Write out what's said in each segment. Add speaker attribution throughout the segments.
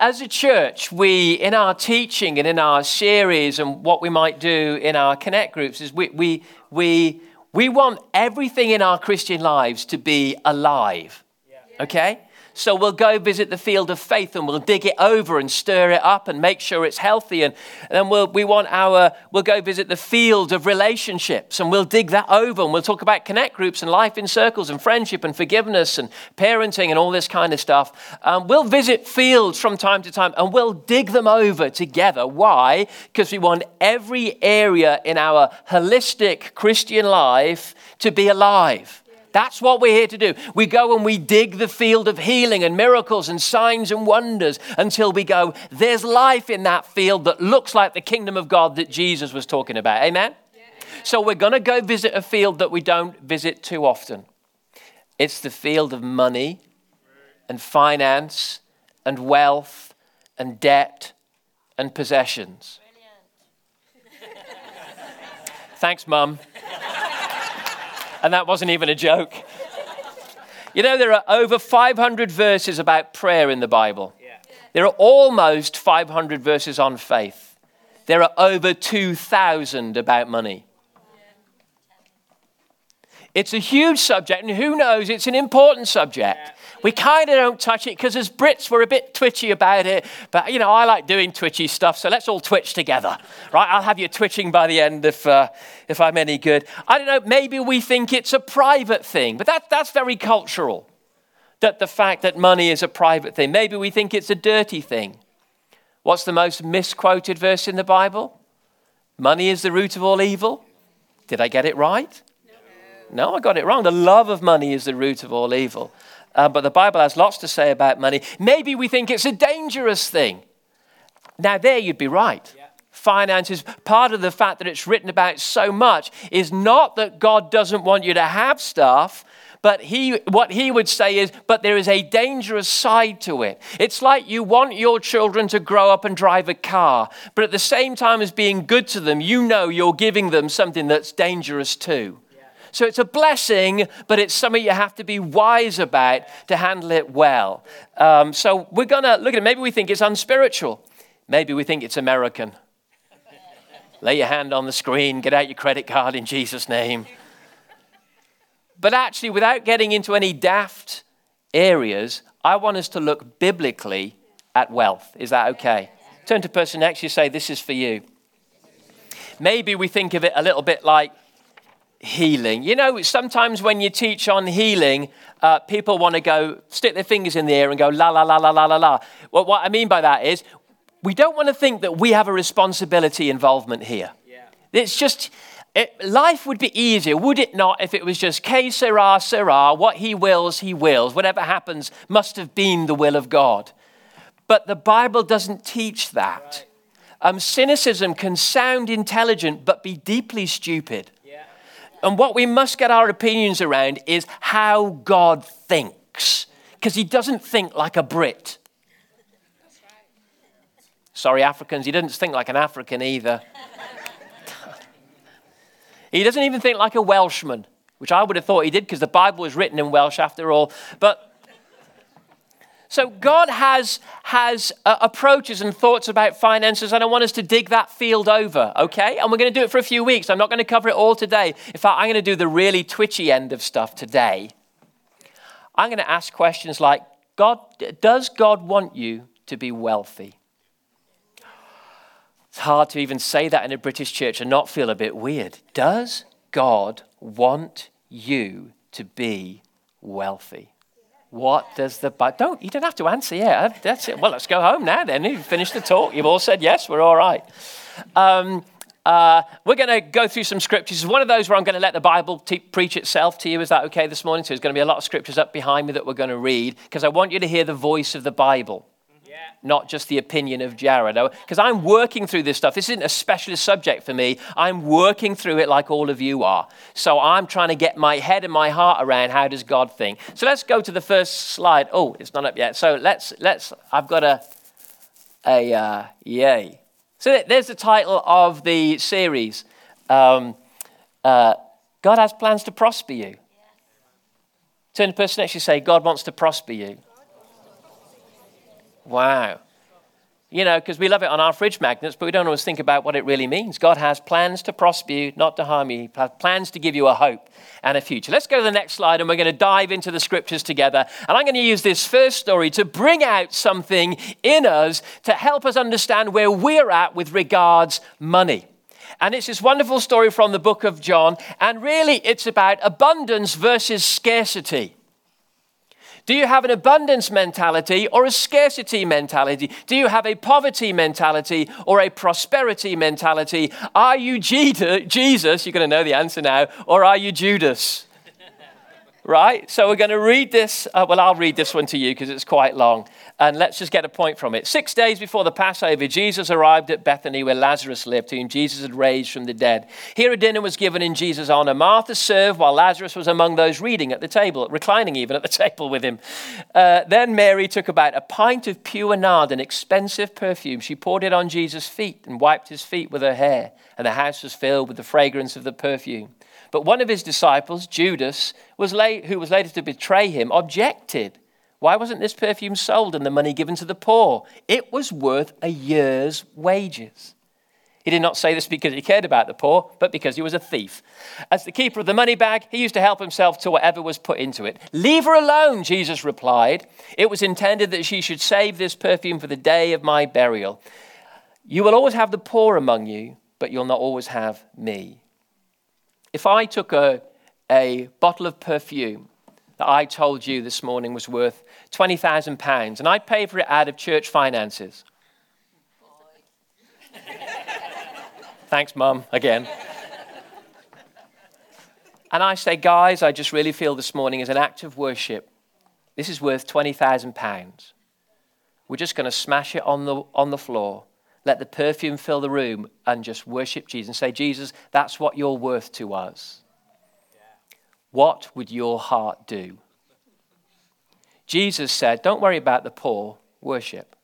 Speaker 1: as a church, we, in our teaching and in our series and what we might do in our connect groups, is we, we, we, we want everything in our Christian lives to be alive. Okay? So we'll go visit the field of faith and we'll dig it over and stir it up and make sure it's healthy. And, then we'll, we want our, we'll go visit the field of relationships and we'll dig that over and we'll talk about connect groups and life in circles and friendship and forgiveness and parenting and all this kind of stuff. Um, we'll visit fields from time to time and we'll dig them over together. Why? Because we want every area in our holistic Christian life to be alive. That's what we're here to do. We go and we dig the field of healing and miracles and signs and wonders until we go, there's life in that field that looks like the kingdom of God that Jesus was talking about. Amen? Yeah. So we're going to go visit a field that we don't visit too often. It's the field of money and finance and wealth and debt and possessions. Thanks, Mum. And that wasn't even a joke. You know, there are over 500 verses about prayer in the Bible. There are almost 500 verses on faith. There are over 2,000 about money. It's a huge subject, and who knows, it's an important subject. We kind of don't touch it because as Brits, we're a bit twitchy about it. But, you know, I like doing twitchy stuff, so let's all twitch together, right? I'll have you twitching by the end if, uh, if I'm any good. I don't know, maybe we think it's a private thing, but that, that's very cultural. That the fact that money is a private thing. Maybe we think it's a dirty thing. What's the most misquoted verse in the Bible? Money is the root of all evil. Did I get it right? No. no, I got it wrong. The love of money is the root of all evil. Uh, but the Bible has lots to say about money. Maybe we think it's a dangerous thing. Now, there you'd be right. Yeah. Finances, part of the fact that it's written about so much is not that God doesn't want you to have stuff, but he, what he would say is, but there is a dangerous side to it. It's like you want your children to grow up and drive a car, but at the same time as being good to them, you know you're giving them something that's dangerous too. So it's a blessing, but it's something you have to be wise about to handle it well. Um, so we're going to look at it. Maybe we think it's unspiritual. Maybe we think it's American. Lay your hand on the screen, get out your credit card in Jesus' name. But actually, without getting into any daft areas, I want us to look biblically at wealth. Is that okay? Turn to person next, you say, This is for you. Maybe we think of it a little bit like healing. You know, sometimes when you teach on healing, uh, people want to go stick their fingers in the air and go la la la la la la la. Well, what I mean by that is we don't want to think that we have a responsibility involvement here. Yeah. It's just. It, life would be easier, would it not, if it was just que sera, sera, what he wills, he wills. Whatever happens must have been the will of God. But the Bible doesn't teach that. Right. Um, cynicism can sound intelligent but be deeply stupid. And what we must get our opinions around is how God thinks, because he doesn't think like a Brit. Sorry, Africans, he doesn't think like an African either. he doesn't even think like a Welshman, which I would have thought he did because the Bible was written in Welsh after all. But so God has, has uh, approaches and thoughts about finances, and I want us to dig that field over, okay? And we're going to do it for a few weeks. I'm not going to cover it all today. In fact, I'm going to do the really twitchy end of stuff today. I'm going to ask questions like God, does God want you to be wealthy? It's hard to even say that in a British church and not feel a bit weird. Does God want you to be wealthy? What does the Bible? Don't you don't have to answer. Yeah, that's it. Well, let's go home now. Then you've finished the talk. You've all said yes. We're all right. Um, uh, we're going to go through some scriptures. One of those where I'm going to let the Bible te- preach itself to you. Is that okay this morning? So there's going to be a lot of scriptures up behind me that we're going to read because I want you to hear the voice of the Bible not just the opinion of Jared. Because I'm working through this stuff. This isn't a specialist subject for me. I'm working through it like all of you are. So I'm trying to get my head and my heart around how does God think. So let's go to the first slide. Oh, it's not up yet. So let's, let's I've got a, a uh, yay. So there's the title of the series. Um, uh, God has plans to prosper you. Turn to the person next to you say, God wants to prosper you. Wow. you know, because we love it on our fridge magnets, but we don't always think about what it really means. God has plans to prosper you, not to harm you. He has plans to give you a hope and a future. Let's go to the next slide, and we're going to dive into the scriptures together. And I'm going to use this first story to bring out something in us to help us understand where we're at with regards money. And it's this wonderful story from the book of John, and really it's about abundance versus scarcity. Do you have an abundance mentality or a scarcity mentality? Do you have a poverty mentality or a prosperity mentality? Are you Jesus? You're going to know the answer now. Or are you Judas? Right? So we're going to read this. Uh, well, I'll read this one to you because it's quite long. And let's just get a point from it. Six days before the Passover, Jesus arrived at Bethany where Lazarus lived, whom Jesus had raised from the dead. Here a dinner was given in Jesus' honor. Martha served while Lazarus was among those reading at the table, reclining even at the table with him. Uh, then Mary took about a pint of pure nard, an expensive perfume. She poured it on Jesus' feet and wiped his feet with her hair, and the house was filled with the fragrance of the perfume. But one of his disciples, Judas, was late, who was later to betray him, objected. Why wasn't this perfume sold and the money given to the poor? It was worth a year's wages. He did not say this because he cared about the poor, but because he was a thief. As the keeper of the money bag, he used to help himself to whatever was put into it. Leave her alone, Jesus replied. It was intended that she should save this perfume for the day of my burial. You will always have the poor among you, but you'll not always have me. If I took a, a bottle of perfume that I told you this morning was worth £20,000 and I pay for it out of church finances. Thanks, Mum, again. and I say, guys, I just really feel this morning as an act of worship, this is worth £20,000. We're just going to smash it on the, on the floor, let the perfume fill the room, and just worship Jesus and say, Jesus, that's what you're worth to us. What would your heart do? Jesus said, Don't worry about the poor, worship.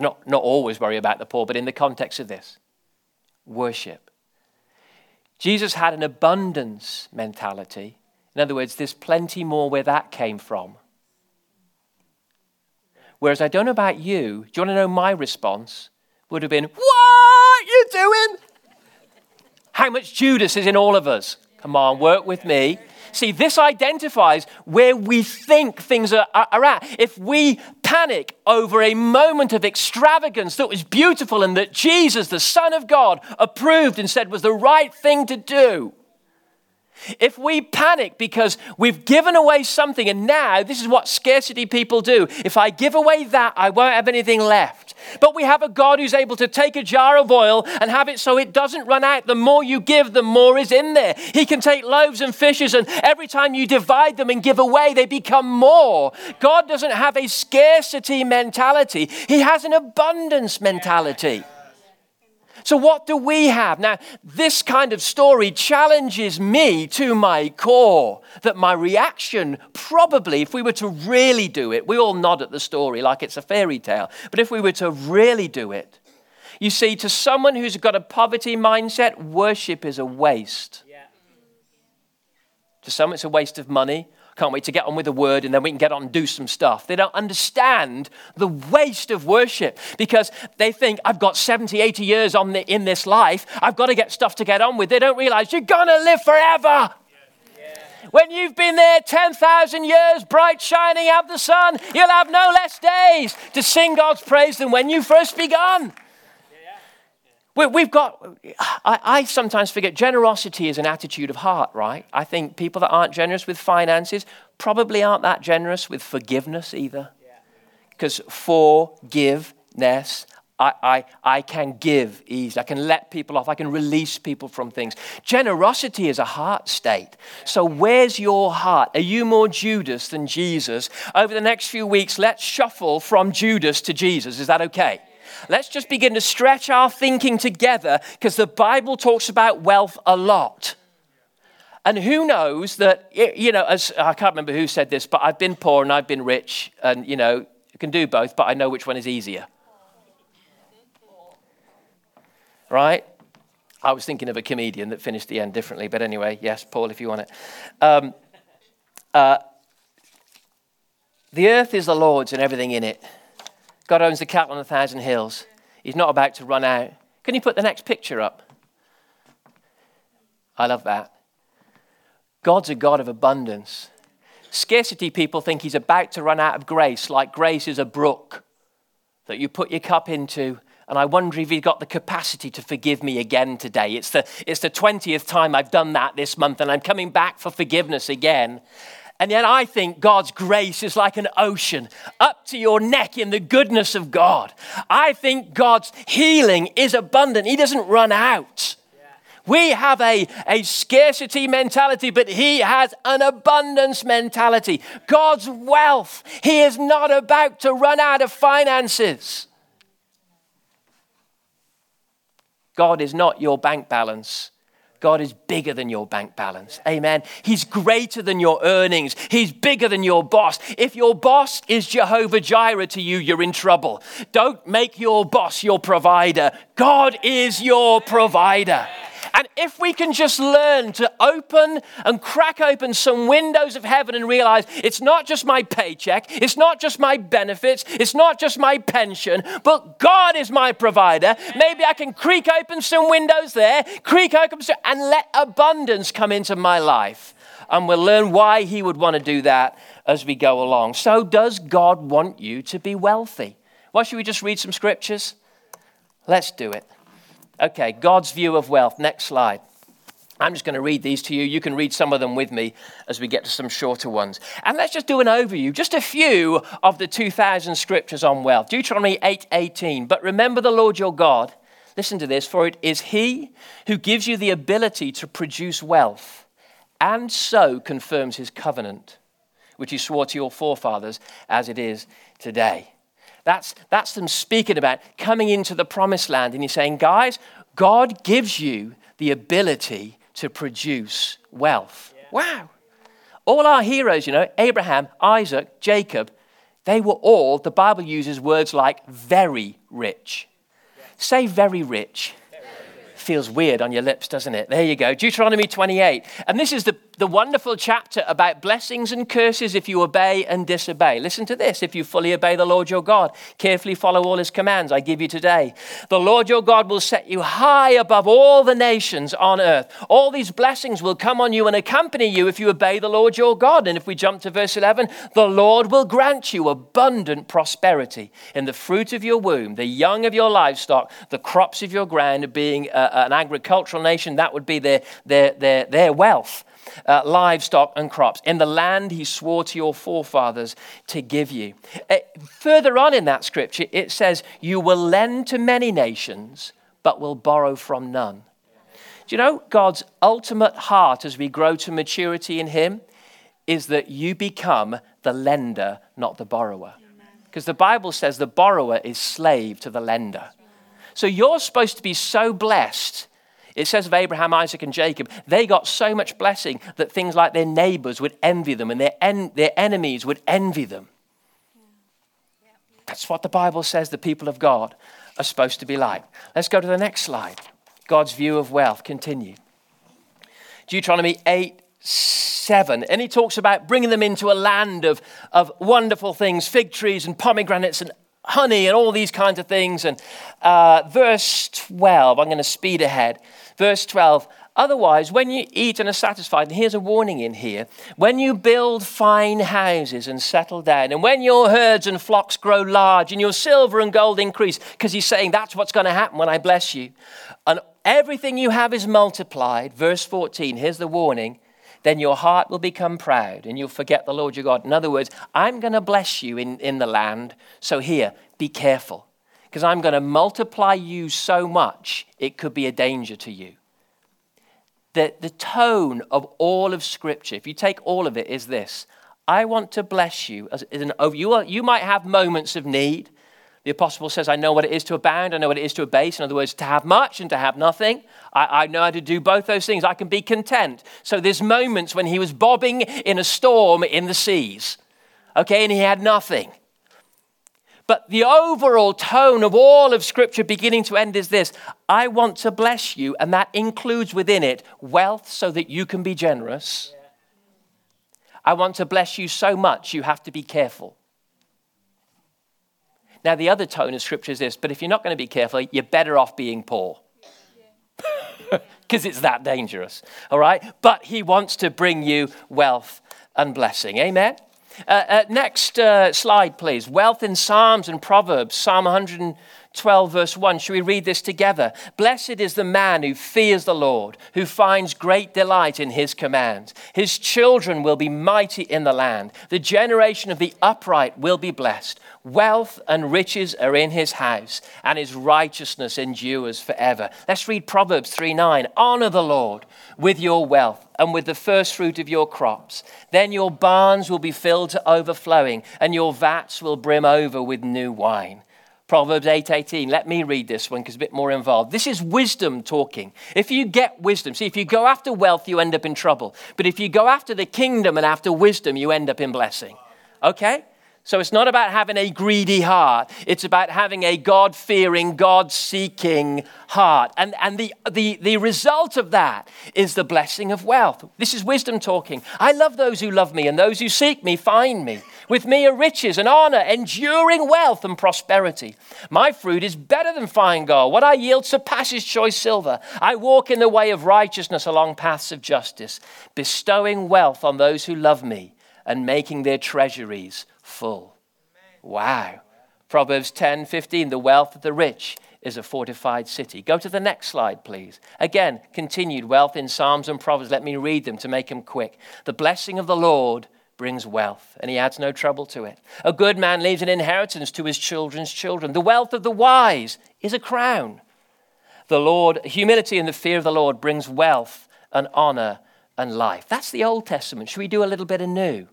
Speaker 1: Not, not always worry about the poor, but in the context of this, worship. Jesus had an abundance mentality. In other words, there's plenty more where that came from. Whereas I don't know about you, do you want to know my response? Would have been, What are you doing? How much Judas is in all of us? Come on, work with me. See, this identifies where we think things are, are, at. If we panic over a moment of extravagance that was beautiful and that Jesus, the Son of God, approved and said was the right thing to do, if we panic because we've given away something and now this is what scarcity people do. If I give away that, I won't have anything left. But we have a God who's able to take a jar of oil and have it so it doesn't run out. The more you give, the more is in there. He can take loaves and fishes, and every time you divide them and give away, they become more. God doesn't have a scarcity mentality, He has an abundance mentality. So, what do we have? Now, this kind of story challenges me to my core that my reaction, probably, if we were to really do it, we all nod at the story like it's a fairy tale, but if we were to really do it, you see, to someone who's got a poverty mindset, worship is a waste. Yeah. To some, it's a waste of money. Can't wait to get on with the word and then we can get on and do some stuff. They don't understand the waste of worship because they think, I've got 70, 80 years on the, in this life. I've got to get stuff to get on with. They don't realize you're going to live forever. When you've been there 10,000 years, bright shining out the sun, you'll have no less days to sing God's praise than when you first begun. We've got, I, I, sometimes forget, generosity is an attitude of heart, right? I think people that aren't generous with finances probably aren't that generous with forgiveness either. Because forgiveness, I, I, I can give easily. I can let people off. I can release people from things. Generosity is a heart state. So, where's your heart? Are you more Judas than Jesus? Over the next few weeks, let's shuffle from Judas to Jesus. Is that okay? Let's just begin to stretch our thinking together because the Bible talks about wealth a lot. And who knows that, you know, as I can't remember who said this, but I've been poor and I've been rich, and, you know, you can do both, but I know which one is easier. Right? I was thinking of a comedian that finished the end differently, but anyway, yes, Paul, if you want it. Um, uh, The earth is the Lord's and everything in it. God owns the cattle on a thousand hills. He's not about to run out. Can you put the next picture up? I love that. God's a God of abundance. Scarcity people think he's about to run out of grace, like grace is a brook that you put your cup into. And I wonder if he's got the capacity to forgive me again today. It's the, it's the 20th time I've done that this month, and I'm coming back for forgiveness again. And yet, I think God's grace is like an ocean up to your neck in the goodness of God. I think God's healing is abundant, He doesn't run out. We have a, a scarcity mentality, but He has an abundance mentality. God's wealth, He is not about to run out of finances. God is not your bank balance. God is bigger than your bank balance. Amen. He's greater than your earnings. He's bigger than your boss. If your boss is Jehovah Jireh to you, you're in trouble. Don't make your boss your provider. God is your provider. And if we can just learn to open and crack open some windows of heaven and realize it's not just my paycheck, it's not just my benefits, it's not just my pension, but God is my provider, maybe I can creak open some windows there, creak open some, and let abundance come into my life. And we'll learn why He would want to do that as we go along. So, does God want you to be wealthy? Why should we just read some scriptures? Let's do it. Okay, God's view of wealth. Next slide. I'm just going to read these to you. You can read some of them with me as we get to some shorter ones. And let's just do an overview, just a few of the 2000 scriptures on wealth. Deuteronomy 8:18. But remember the Lord your God. Listen to this, for it is he who gives you the ability to produce wealth and so confirms his covenant, which he swore to your forefathers as it is today. That's, that's them speaking about coming into the promised land. And he's saying, guys, God gives you the ability to produce wealth. Yeah. Wow. All our heroes, you know, Abraham, Isaac, Jacob, they were all, the Bible uses words like very rich. Yeah. Say very rich. Very rich. Feels weird on your lips, doesn't it? There you go. Deuteronomy 28. And this is the the wonderful chapter about blessings and curses if you obey and disobey. Listen to this if you fully obey the Lord your God, carefully follow all his commands I give you today. The Lord your God will set you high above all the nations on earth. All these blessings will come on you and accompany you if you obey the Lord your God. And if we jump to verse 11, the Lord will grant you abundant prosperity in the fruit of your womb, the young of your livestock, the crops of your ground, being uh, an agricultural nation, that would be their, their, their, their wealth uh, livestock, and crops in the land he swore to your forefathers to give you. Uh, further on in that scripture, it says, You will lend to many nations, but will borrow from none. Do you know God's ultimate heart as we grow to maturity in Him is that you become the lender, not the borrower? Because the Bible says the borrower is slave to the lender. So you're supposed to be so blessed it says of Abraham, Isaac, and Jacob, they got so much blessing that things like their neighbors would envy them and their, en- their enemies would envy them. That's what the Bible says the people of God are supposed to be like. Let's go to the next slide. God's view of wealth. Continue. Deuteronomy 8 7. And he talks about bringing them into a land of, of wonderful things fig trees and pomegranates and honey and all these kinds of things. And uh, verse 12, I'm going to speed ahead. Verse 12, otherwise, when you eat and are satisfied, and here's a warning in here when you build fine houses and settle down, and when your herds and flocks grow large, and your silver and gold increase, because he's saying that's what's going to happen when I bless you, and everything you have is multiplied. Verse 14, here's the warning then your heart will become proud and you'll forget the Lord your God. In other words, I'm going to bless you in, in the land. So here, be careful because I'm going to multiply you so much, it could be a danger to you. The, the tone of all of Scripture, if you take all of it, is this I want to bless you. As, as an, you, are, you might have moments of need. The apostle says, I know what it is to abound, I know what it is to abase. In other words, to have much and to have nothing. I, I, know how to do both those things. I can be content. So there's moments when he was bobbing in a storm in the seas, okay, and he had nothing. But the overall tone of all of Scripture, beginning to end, is this I want to bless you, and that includes within it wealth so that you can be generous. I want to bless you so much you have to be careful Now, the other tone of scripture is this, but if you're not going to be careful, you're better off being poor. Because it's that dangerous, all right? But he wants to bring you wealth and blessing. Amen? Uh, uh, next uh, slide, please. Wealth in Psalms and Proverbs. Psalm 100. 12, verse 1. Should we read this together? Blessed is the man who fears the Lord, who finds great delight in his commands. His children will be mighty in the land. The generation of the upright will be blessed. Wealth and riches are in his house, and his righteousness endures forever. Let's read Proverbs 3 9. Honor the Lord with your wealth and with the first fruit of your crops. Then your barns will be filled to overflowing, and your vats will brim over with new wine. Proverbs 8:18. Let me read this one because it's a bit more involved. This is wisdom talking. If you get wisdom, see if you go after wealth you end up in trouble. But if you go after the kingdom and after wisdom you end up in blessing. Okay? So it's not about having a greedy heart. It's about having a God fearing, God seeking heart. And, and the, the, the result of that is the blessing of wealth. This is wisdom talking. I love those who love me, and those who seek me find me. With me are riches and honor, enduring wealth and prosperity. My fruit is better than fine gold. What I yield surpasses choice silver. I walk in the way of righteousness along paths of justice, bestowing wealth on those who love me and making their treasuries full. Wow. Proverbs 10 15, the wealth of the rich is a fortified city. Go to the next slide, please. Again, continued wealth in Psalms and Proverbs. Let me read them to make them quick. The blessing of the Lord brings wealth, and he adds no trouble to it. A good man leaves an inheritance to his children's children. The wealth of the wise is a crown. The Lord, humility and the fear of the Lord brings wealth and honor and life. That's the Old Testament. Should we do a little bit of new?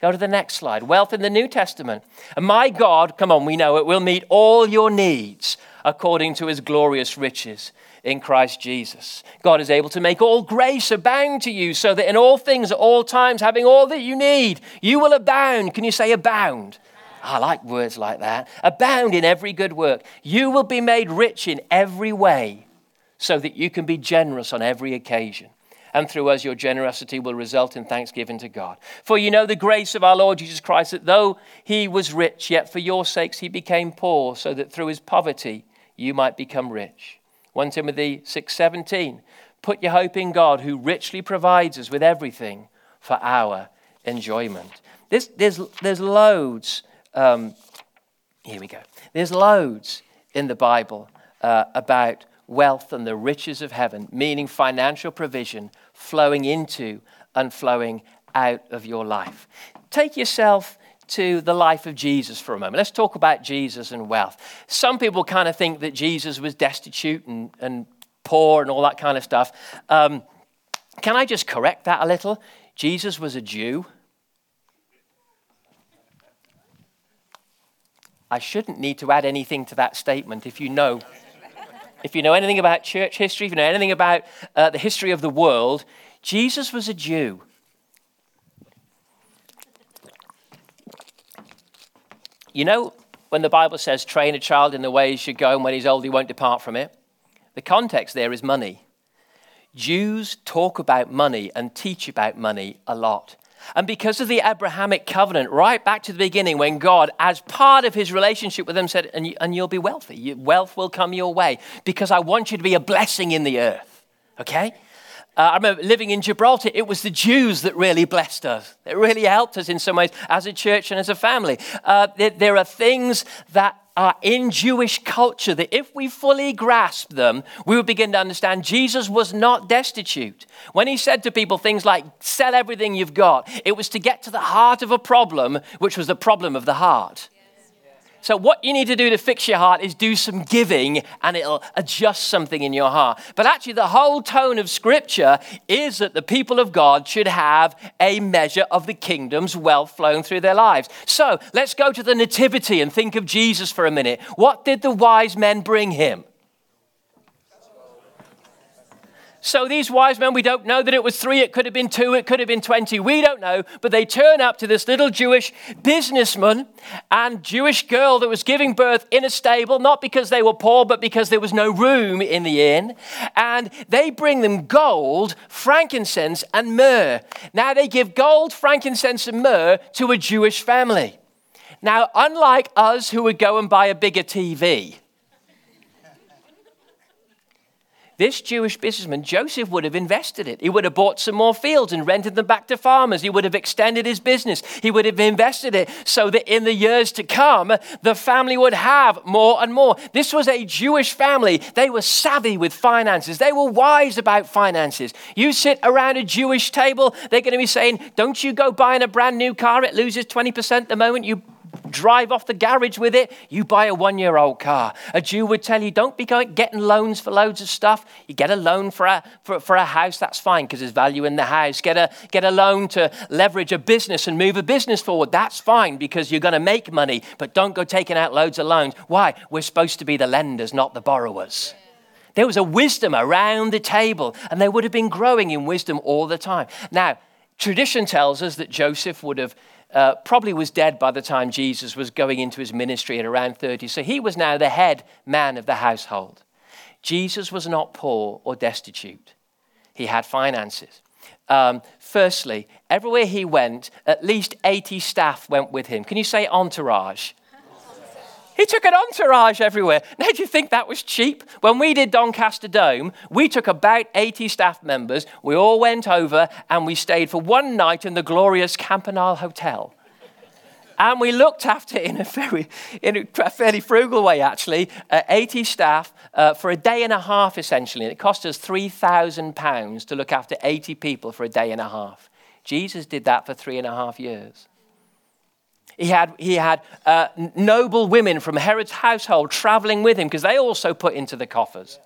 Speaker 1: Go to the next slide. Wealth in the New Testament. And my God, come on, we know it, will meet all your needs according to his glorious riches in Christ Jesus. God is able to make all grace abound to you so that in all things at all times, having all that you need, you will abound. Can you say abound? I like words like that. Abound in every good work. You will be made rich in every way so that you can be generous on every occasion and through us your generosity will result in thanksgiving to God. For you know the grace of our Lord Jesus Christ, that though he was rich, yet for your sakes he became poor, so that through his poverty you might become rich. 1 Timothy 6:17 Put your hope in God who richly provides us with everything for our enjoyment. There's, there's, there's loads, um, here we go. There's loads in the Bible uh, about wealth and the riches of heaven, meaning financial provision flowing into and flowing out of your life. Take yourself to the life of Jesus for a moment. Let's talk about Jesus and wealth. Some people kind of think that Jesus was destitute and, and poor and all that kind of stuff. Um, can I just correct that a little? Jesus was a Jew. I shouldn't need to add anything to that statement if you know if you know anything about church history, if you know anything about uh, the history of the world, Jesus was a Jew. You know, when the Bible says, train a child in the way he should go, and when he's old, he won't depart from it, the context there is money. Jews talk about money and teach about money a lot. And because of the Abrahamic covenant, right back to the beginning, when God, as part of his relationship with them, said, And, you, and you'll be wealthy, wealth will come your way, because I want you to be a blessing in the earth. Okay? Uh, I remember living in Gibraltar, it was the Jews that really blessed us. It really helped us in some ways as a church and as a family. Uh, there, there are things that are in Jewish culture that if we fully grasp them, we would begin to understand Jesus was not destitute. When he said to people things like, sell everything you've got, it was to get to the heart of a problem, which was the problem of the heart. So, what you need to do to fix your heart is do some giving and it'll adjust something in your heart. But actually, the whole tone of Scripture is that the people of God should have a measure of the kingdom's wealth flowing through their lives. So, let's go to the Nativity and think of Jesus for a minute. What did the wise men bring him? So these wise men, we don't know that it was three, it could have been two, it could have been 20, we don't know. But they turn up to this little Jewish businessman and Jewish girl that was giving birth in a stable, not because they were poor, but because there was no room in the inn. And they bring them gold, frankincense, and myrrh. Now they give gold, frankincense, and myrrh to a Jewish family. Now, unlike us who would go and buy a bigger TV, this Jewish businessman, Joseph, would have invested it. He would have bought some more fields and rented them back to farmers. He would have extended his business. He would have invested it so that in the years to come, the family would have more and more. This was a Jewish family. They were savvy with finances, they were wise about finances. You sit around a Jewish table, they're going to be saying, Don't you go buying a brand new car, it loses 20% the moment you drive off the garage with it, you buy a one year old car. A Jew would tell you, don't be going, getting loans for loads of stuff. You get a loan for a, for, for a house, that's fine because there's value in the house. Get a, get a loan to leverage a business and move a business forward, that's fine because you're going to make money, but don't go taking out loads of loans. Why? We're supposed to be the lenders, not the borrowers. There was a wisdom around the table, and they would have been growing in wisdom all the time. Now, tradition tells us that Joseph would have uh, probably was dead by the time Jesus was going into his ministry at around 30. So he was now the head man of the household. Jesus was not poor or destitute, he had finances. Um, firstly, everywhere he went, at least 80 staff went with him. Can you say entourage? He took an entourage everywhere. Now, do you think that was cheap? When we did Doncaster Dome, we took about 80 staff members. We all went over and we stayed for one night in the glorious Campanile Hotel. And we looked after in a very, in a fairly frugal way, actually, uh, 80 staff uh, for a day and a half, essentially. And it cost us £3,000 to look after 80 people for a day and a half. Jesus did that for three and a half years. He had, he had uh, noble women from Herod's household traveling with him because they also put into the coffers.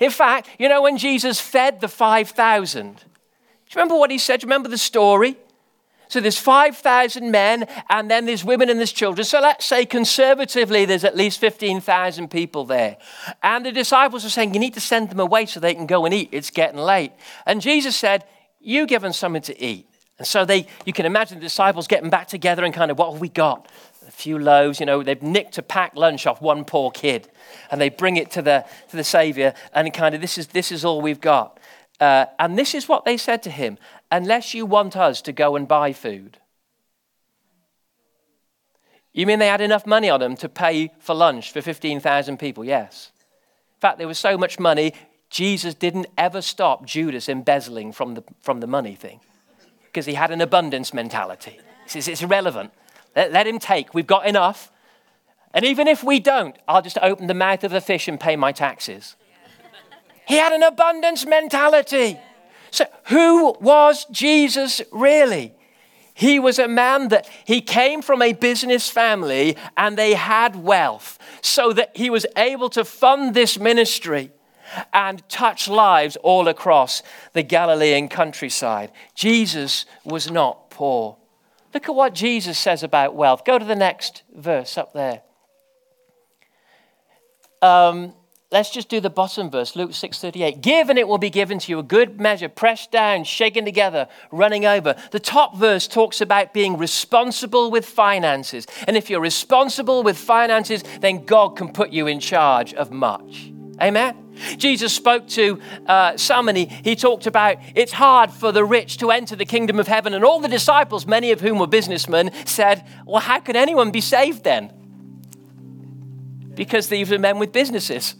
Speaker 1: In fact, you know, when Jesus fed the 5,000, do you remember what he said? Do you remember the story? So there's 5,000 men, and then there's women and there's children. So let's say conservatively there's at least 15,000 people there. And the disciples are saying, You need to send them away so they can go and eat. It's getting late. And Jesus said, You give them something to eat. And so they, you can imagine the disciples getting back together and kind of, what have we got? A few loaves, you know, they've nicked a packed lunch off one poor kid. And they bring it to the, to the Savior and kind of, this is, this is all we've got. Uh, and this is what they said to him unless you want us to go and buy food. You mean they had enough money on them to pay for lunch for 15,000 people? Yes. In fact, there was so much money, Jesus didn't ever stop Judas embezzling from the, from the money thing because he had an abundance mentality. He says, it's irrelevant. Let, let him take. We've got enough. And even if we don't, I'll just open the mouth of the fish and pay my taxes. He had an abundance mentality. So, who was Jesus really? He was a man that he came from a business family and they had wealth so that he was able to fund this ministry and touch lives all across the Galilean countryside. Jesus was not poor. Look at what Jesus says about wealth. Go to the next verse up there. Um, let's just do the bottom verse, Luke 6:38. Give and it will be given to you a good measure, pressed down, shaken together, running over. The top verse talks about being responsible with finances. And if you're responsible with finances, then God can put you in charge of much. Amen. Jesus spoke to uh, some and he, he talked about it's hard for the rich to enter the kingdom of heaven. And all the disciples, many of whom were businessmen, said, Well, how can anyone be saved then? Because these are men with businesses.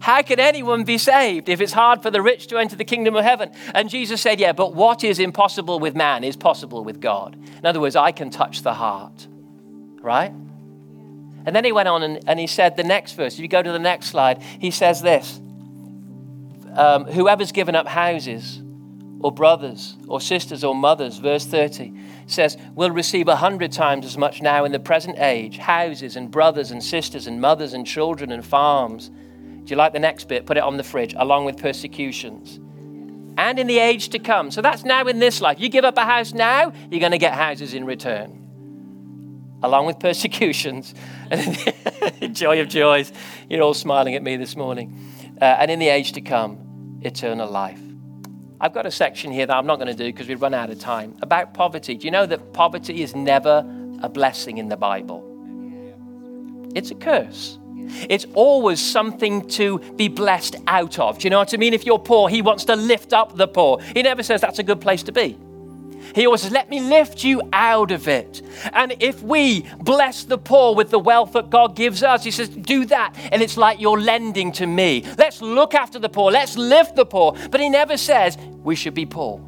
Speaker 1: How can anyone be saved if it's hard for the rich to enter the kingdom of heaven? And Jesus said, Yeah, but what is impossible with man is possible with God. In other words, I can touch the heart, right? And then he went on and, and he said the next verse. If you go to the next slide, he says this um, Whoever's given up houses, or brothers, or sisters, or mothers, verse 30 says, will receive a hundred times as much now in the present age houses, and brothers, and sisters, and mothers, and children, and farms. Do you like the next bit? Put it on the fridge, along with persecutions. And in the age to come. So that's now in this life. You give up a house now, you're going to get houses in return along with persecutions. and Joy of joys. You're all smiling at me this morning. Uh, and in the age to come, eternal life. I've got a section here that I'm not going to do because we've run out of time about poverty. Do you know that poverty is never a blessing in the Bible? It's a curse. It's always something to be blessed out of. Do you know what I mean? If you're poor, he wants to lift up the poor. He never says that's a good place to be. He always says, Let me lift you out of it. And if we bless the poor with the wealth that God gives us, He says, Do that. And it's like you're lending to me. Let's look after the poor. Let's lift the poor. But He never says we should be poor.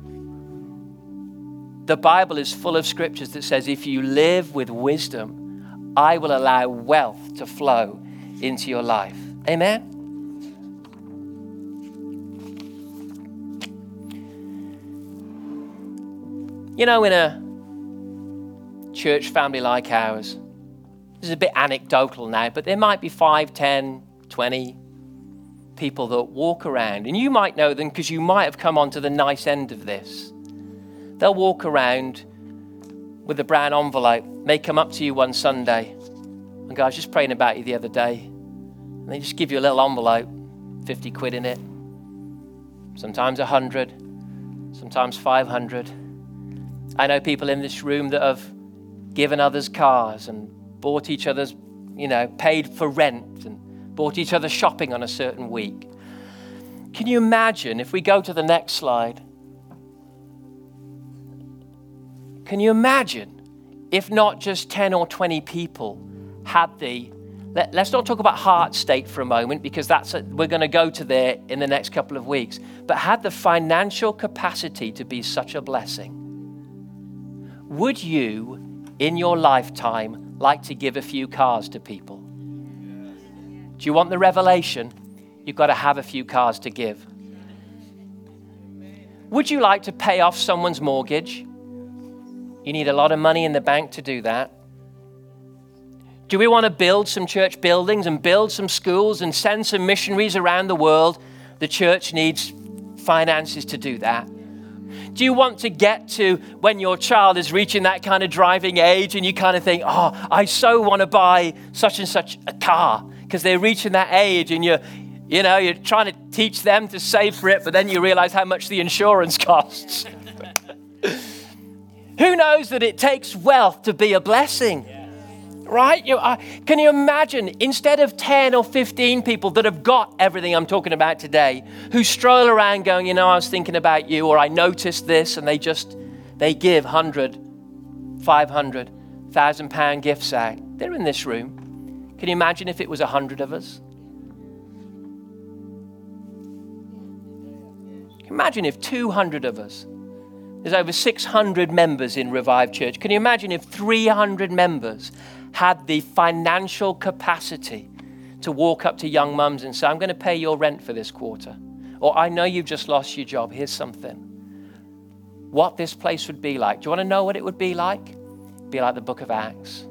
Speaker 1: The Bible is full of scriptures that says, If you live with wisdom, I will allow wealth to flow into your life. Amen. You know, in a church family like ours, this is a bit anecdotal now, but there might be 5, 10, 20 people that walk around, and you might know them because you might have come onto the nice end of this. They'll walk around with a brown envelope, may come up to you one Sunday and go, I was just praying about you the other day. And they just give you a little envelope, 50 quid in it, sometimes 100, sometimes 500. I know people in this room that have given others cars and bought each other's, you know, paid for rent and bought each other shopping on a certain week. Can you imagine if we go to the next slide? Can you imagine if not just 10 or 20 people had the let, us not talk about heart state for a moment because that's a, we're going to go to there in the next couple of weeks but had the financial capacity to be such a blessing would you, in your lifetime, like to give a few cars to people? Do you want the revelation? You've got to have a few cars to give. Would you like to pay off someone's mortgage? You need a lot of money in the bank to do that. Do we want to build some church buildings and build some schools and send some missionaries around the world? The church needs finances to do that. Do you want to get to when your child is reaching that kind of driving age and you kind of think, oh, I so want to buy such and such a car because they're reaching that age and you're, you know, you're trying to teach them to save for it, but then you realize how much the insurance costs. Who knows that it takes wealth to be a blessing? Right? You, uh, can you imagine, instead of 10 or 15 people that have got everything I'm talking about today, who stroll around going, you know, I was thinking about you, or I noticed this, and they just, they give 100, 500, 1,000 pound gifts out. They're in this room. Can you imagine if it was 100 of us? Imagine if 200 of us, there's over 600 members in Revive Church. Can you imagine if 300 members had the financial capacity to walk up to young mums and say, I'm going to pay your rent for this quarter. Or I know you've just lost your job. Here's something. What this place would be like. Do you want to know what it would be like? It'd be like the book of Acts.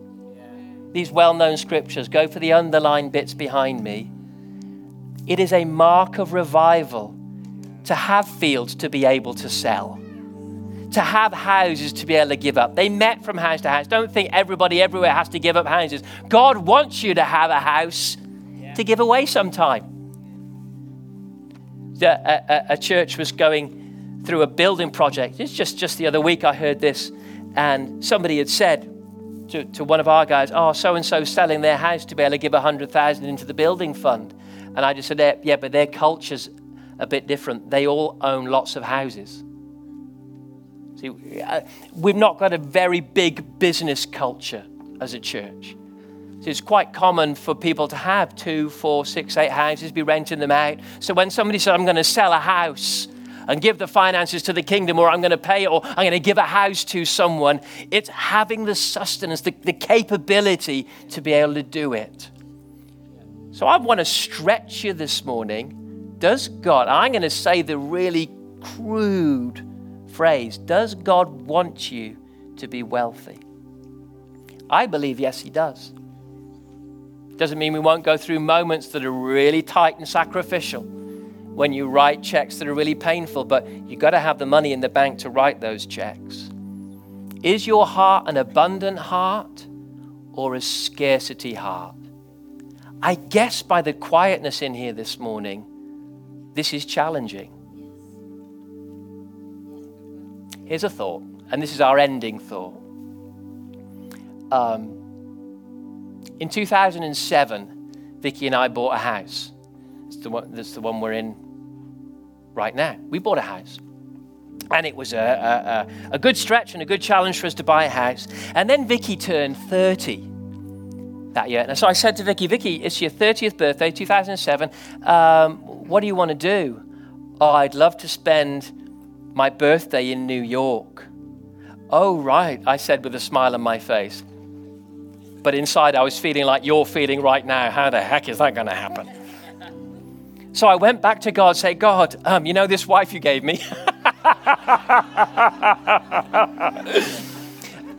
Speaker 1: These well known scriptures, go for the underlined bits behind me. It is a mark of revival to have fields to be able to sell to have houses to be able to give up. They met from house to house. Don't think everybody everywhere has to give up houses. God wants you to have a house yeah. to give away sometime. A, a, a, church was going through a building project. It's just, just the other week I heard this, and somebody had said to, to one of our guys, Oh, so and so selling their house to be able to give a 100,000 into the building fund. And I just said, Yeah, but their culture's a bit different. They all own lots of houses. See, uh, we've not got a very big business culture as a church. So it's quite common for people to have two, four, six, eight houses, be renting them out. So when somebody says, I'm going to sell a house and give the finances to the kingdom, or I'm going to pay, or I'm going to give a house to someone, it's having the sustenance, the, the capability to be able to do it. So I want to stretch you this morning. Does God, I'm going to say the really crude phrase Does God want you to be wealthy? I believe, yes, He does. Doesn't mean we won't go through moments that are really tight and sacrificial when you write checks that are really painful, but you've got to have the money in the bank to write those checks. Is your heart an abundant heart or a scarcity heart? I guess by the quietness in here this morning, this is challenging. Here's a thought, and this is our ending thought. Um, in 2007, Vicky and I bought a house. It's the one, that's the one we're in right now. We bought a house. And it was a, a, a, good stretch and a good challenge for us to buy a house. And then Vicky turned 30 that year. And so I said to Vicky, Vicky, it's your 30th birthday, 2007. Um, what do you want to do? Oh, I'd love to spend my birthday in New York. Oh, right, I said with a smile on my face. But inside, I was feeling like you're feeling right now. How the heck is that going to happen? So I went back to God, say, God, um, you know this wife you gave me?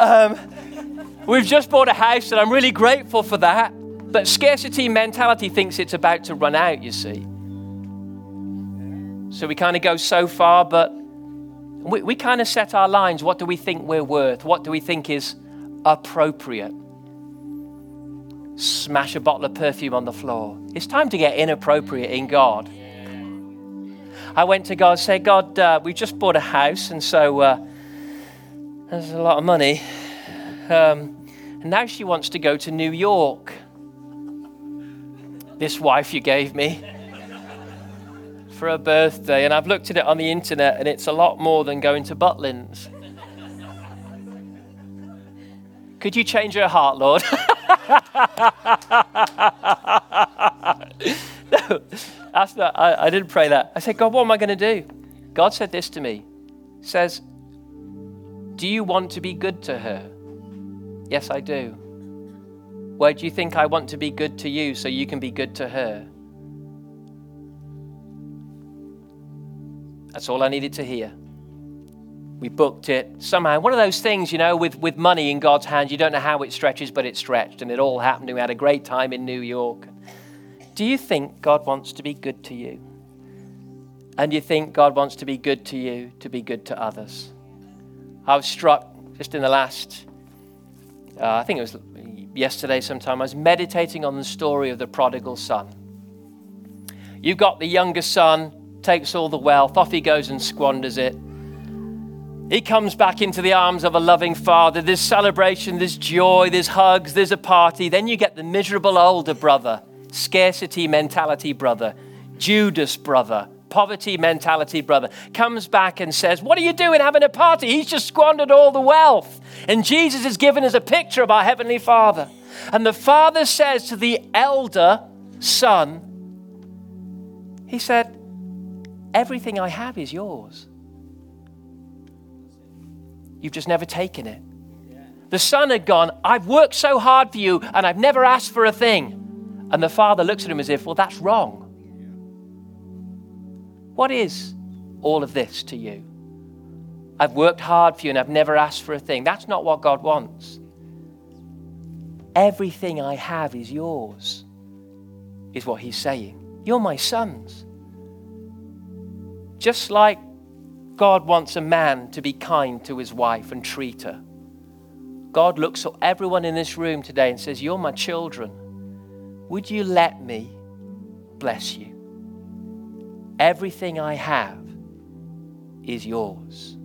Speaker 1: um, we've just bought a house, and I'm really grateful for that. But scarcity mentality thinks it's about to run out, you see. So we kind of go so far, but we, we kind of set our lines. What do we think we're worth? What do we think is appropriate? Smash a bottle of perfume on the floor. It's time to get inappropriate in God. I went to God and said, God, uh, we just bought a house, and so uh, there's a lot of money. Um, and now she wants to go to New York. This wife you gave me for a birthday, and I've looked at it on the internet, and it's a lot more than going to Butlins. Could you change her heart, Lord? no, I, I didn't pray that. I said, God, what am I going to do? God said this to me. says, Do you want to be good to her? Yes, I do. Where do you think I want to be good to you so you can be good to her? That's all I needed to hear. We booked it somehow. One of those things, you know, with, with money in God's hands, you don't know how it stretches, but it stretched, and it all happened. And we had a great time in New York. Do you think God wants to be good to you? And you think God wants to be good to you, to be good to others? I was struck just in the last, uh, I think it was yesterday sometime, I was meditating on the story of the prodigal son. You've got the younger son, takes all the wealth, off he goes and squanders it. He comes back into the arms of a loving father. There's celebration, there's joy, there's hugs, there's a party. Then you get the miserable older brother, scarcity mentality brother, Judas brother, poverty mentality brother, comes back and says, What are you doing having a party? He's just squandered all the wealth. And Jesus has given us a picture of our Heavenly Father. And the father says to the elder son, He said, Everything I have is yours. You've just never taken it. The son had gone, I've worked so hard for you and I've never asked for a thing. And the father looks at him as if, Well, that's wrong. What is all of this to you? I've worked hard for you and I've never asked for a thing. That's not what God wants. Everything I have is yours, is what he's saying. You're my sons. Just like God wants a man to be kind to his wife and treat her. God looks at everyone in this room today and says, You're my children. Would you let me bless you? Everything I have is yours.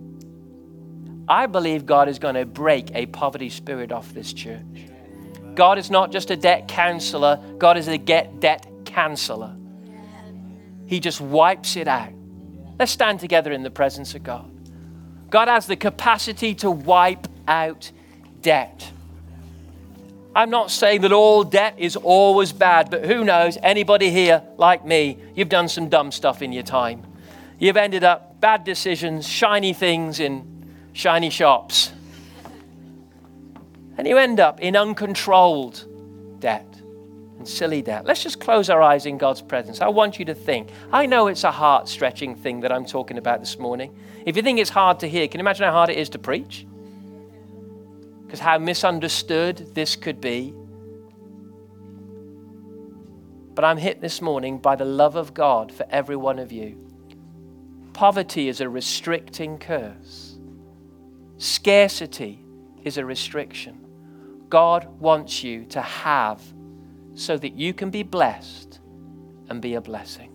Speaker 1: I believe God is going to break a poverty spirit off this church. God is not just a debt counselor, God is a get debt canceller. He just wipes it out. Let's stand together in the presence of God. God has the capacity to wipe out debt. I'm not saying that all debt is always bad, but who knows? Anybody here, like me, you've done some dumb stuff in your time. You've ended up bad decisions, shiny things in shiny shops. And you end up in uncontrolled debt silly debt. Let's just close our eyes in God's presence. I want you to think. I know it's a heart stretching thing that I'm talking about this morning. If you think it's hard to hear, can you imagine how hard it is to preach? Because how misunderstood this could be. But I'm hit this morning by the love of God for every one of you. Poverty is a restricting curse, scarcity is a restriction. God wants you to have so that you can be blessed and be a blessing.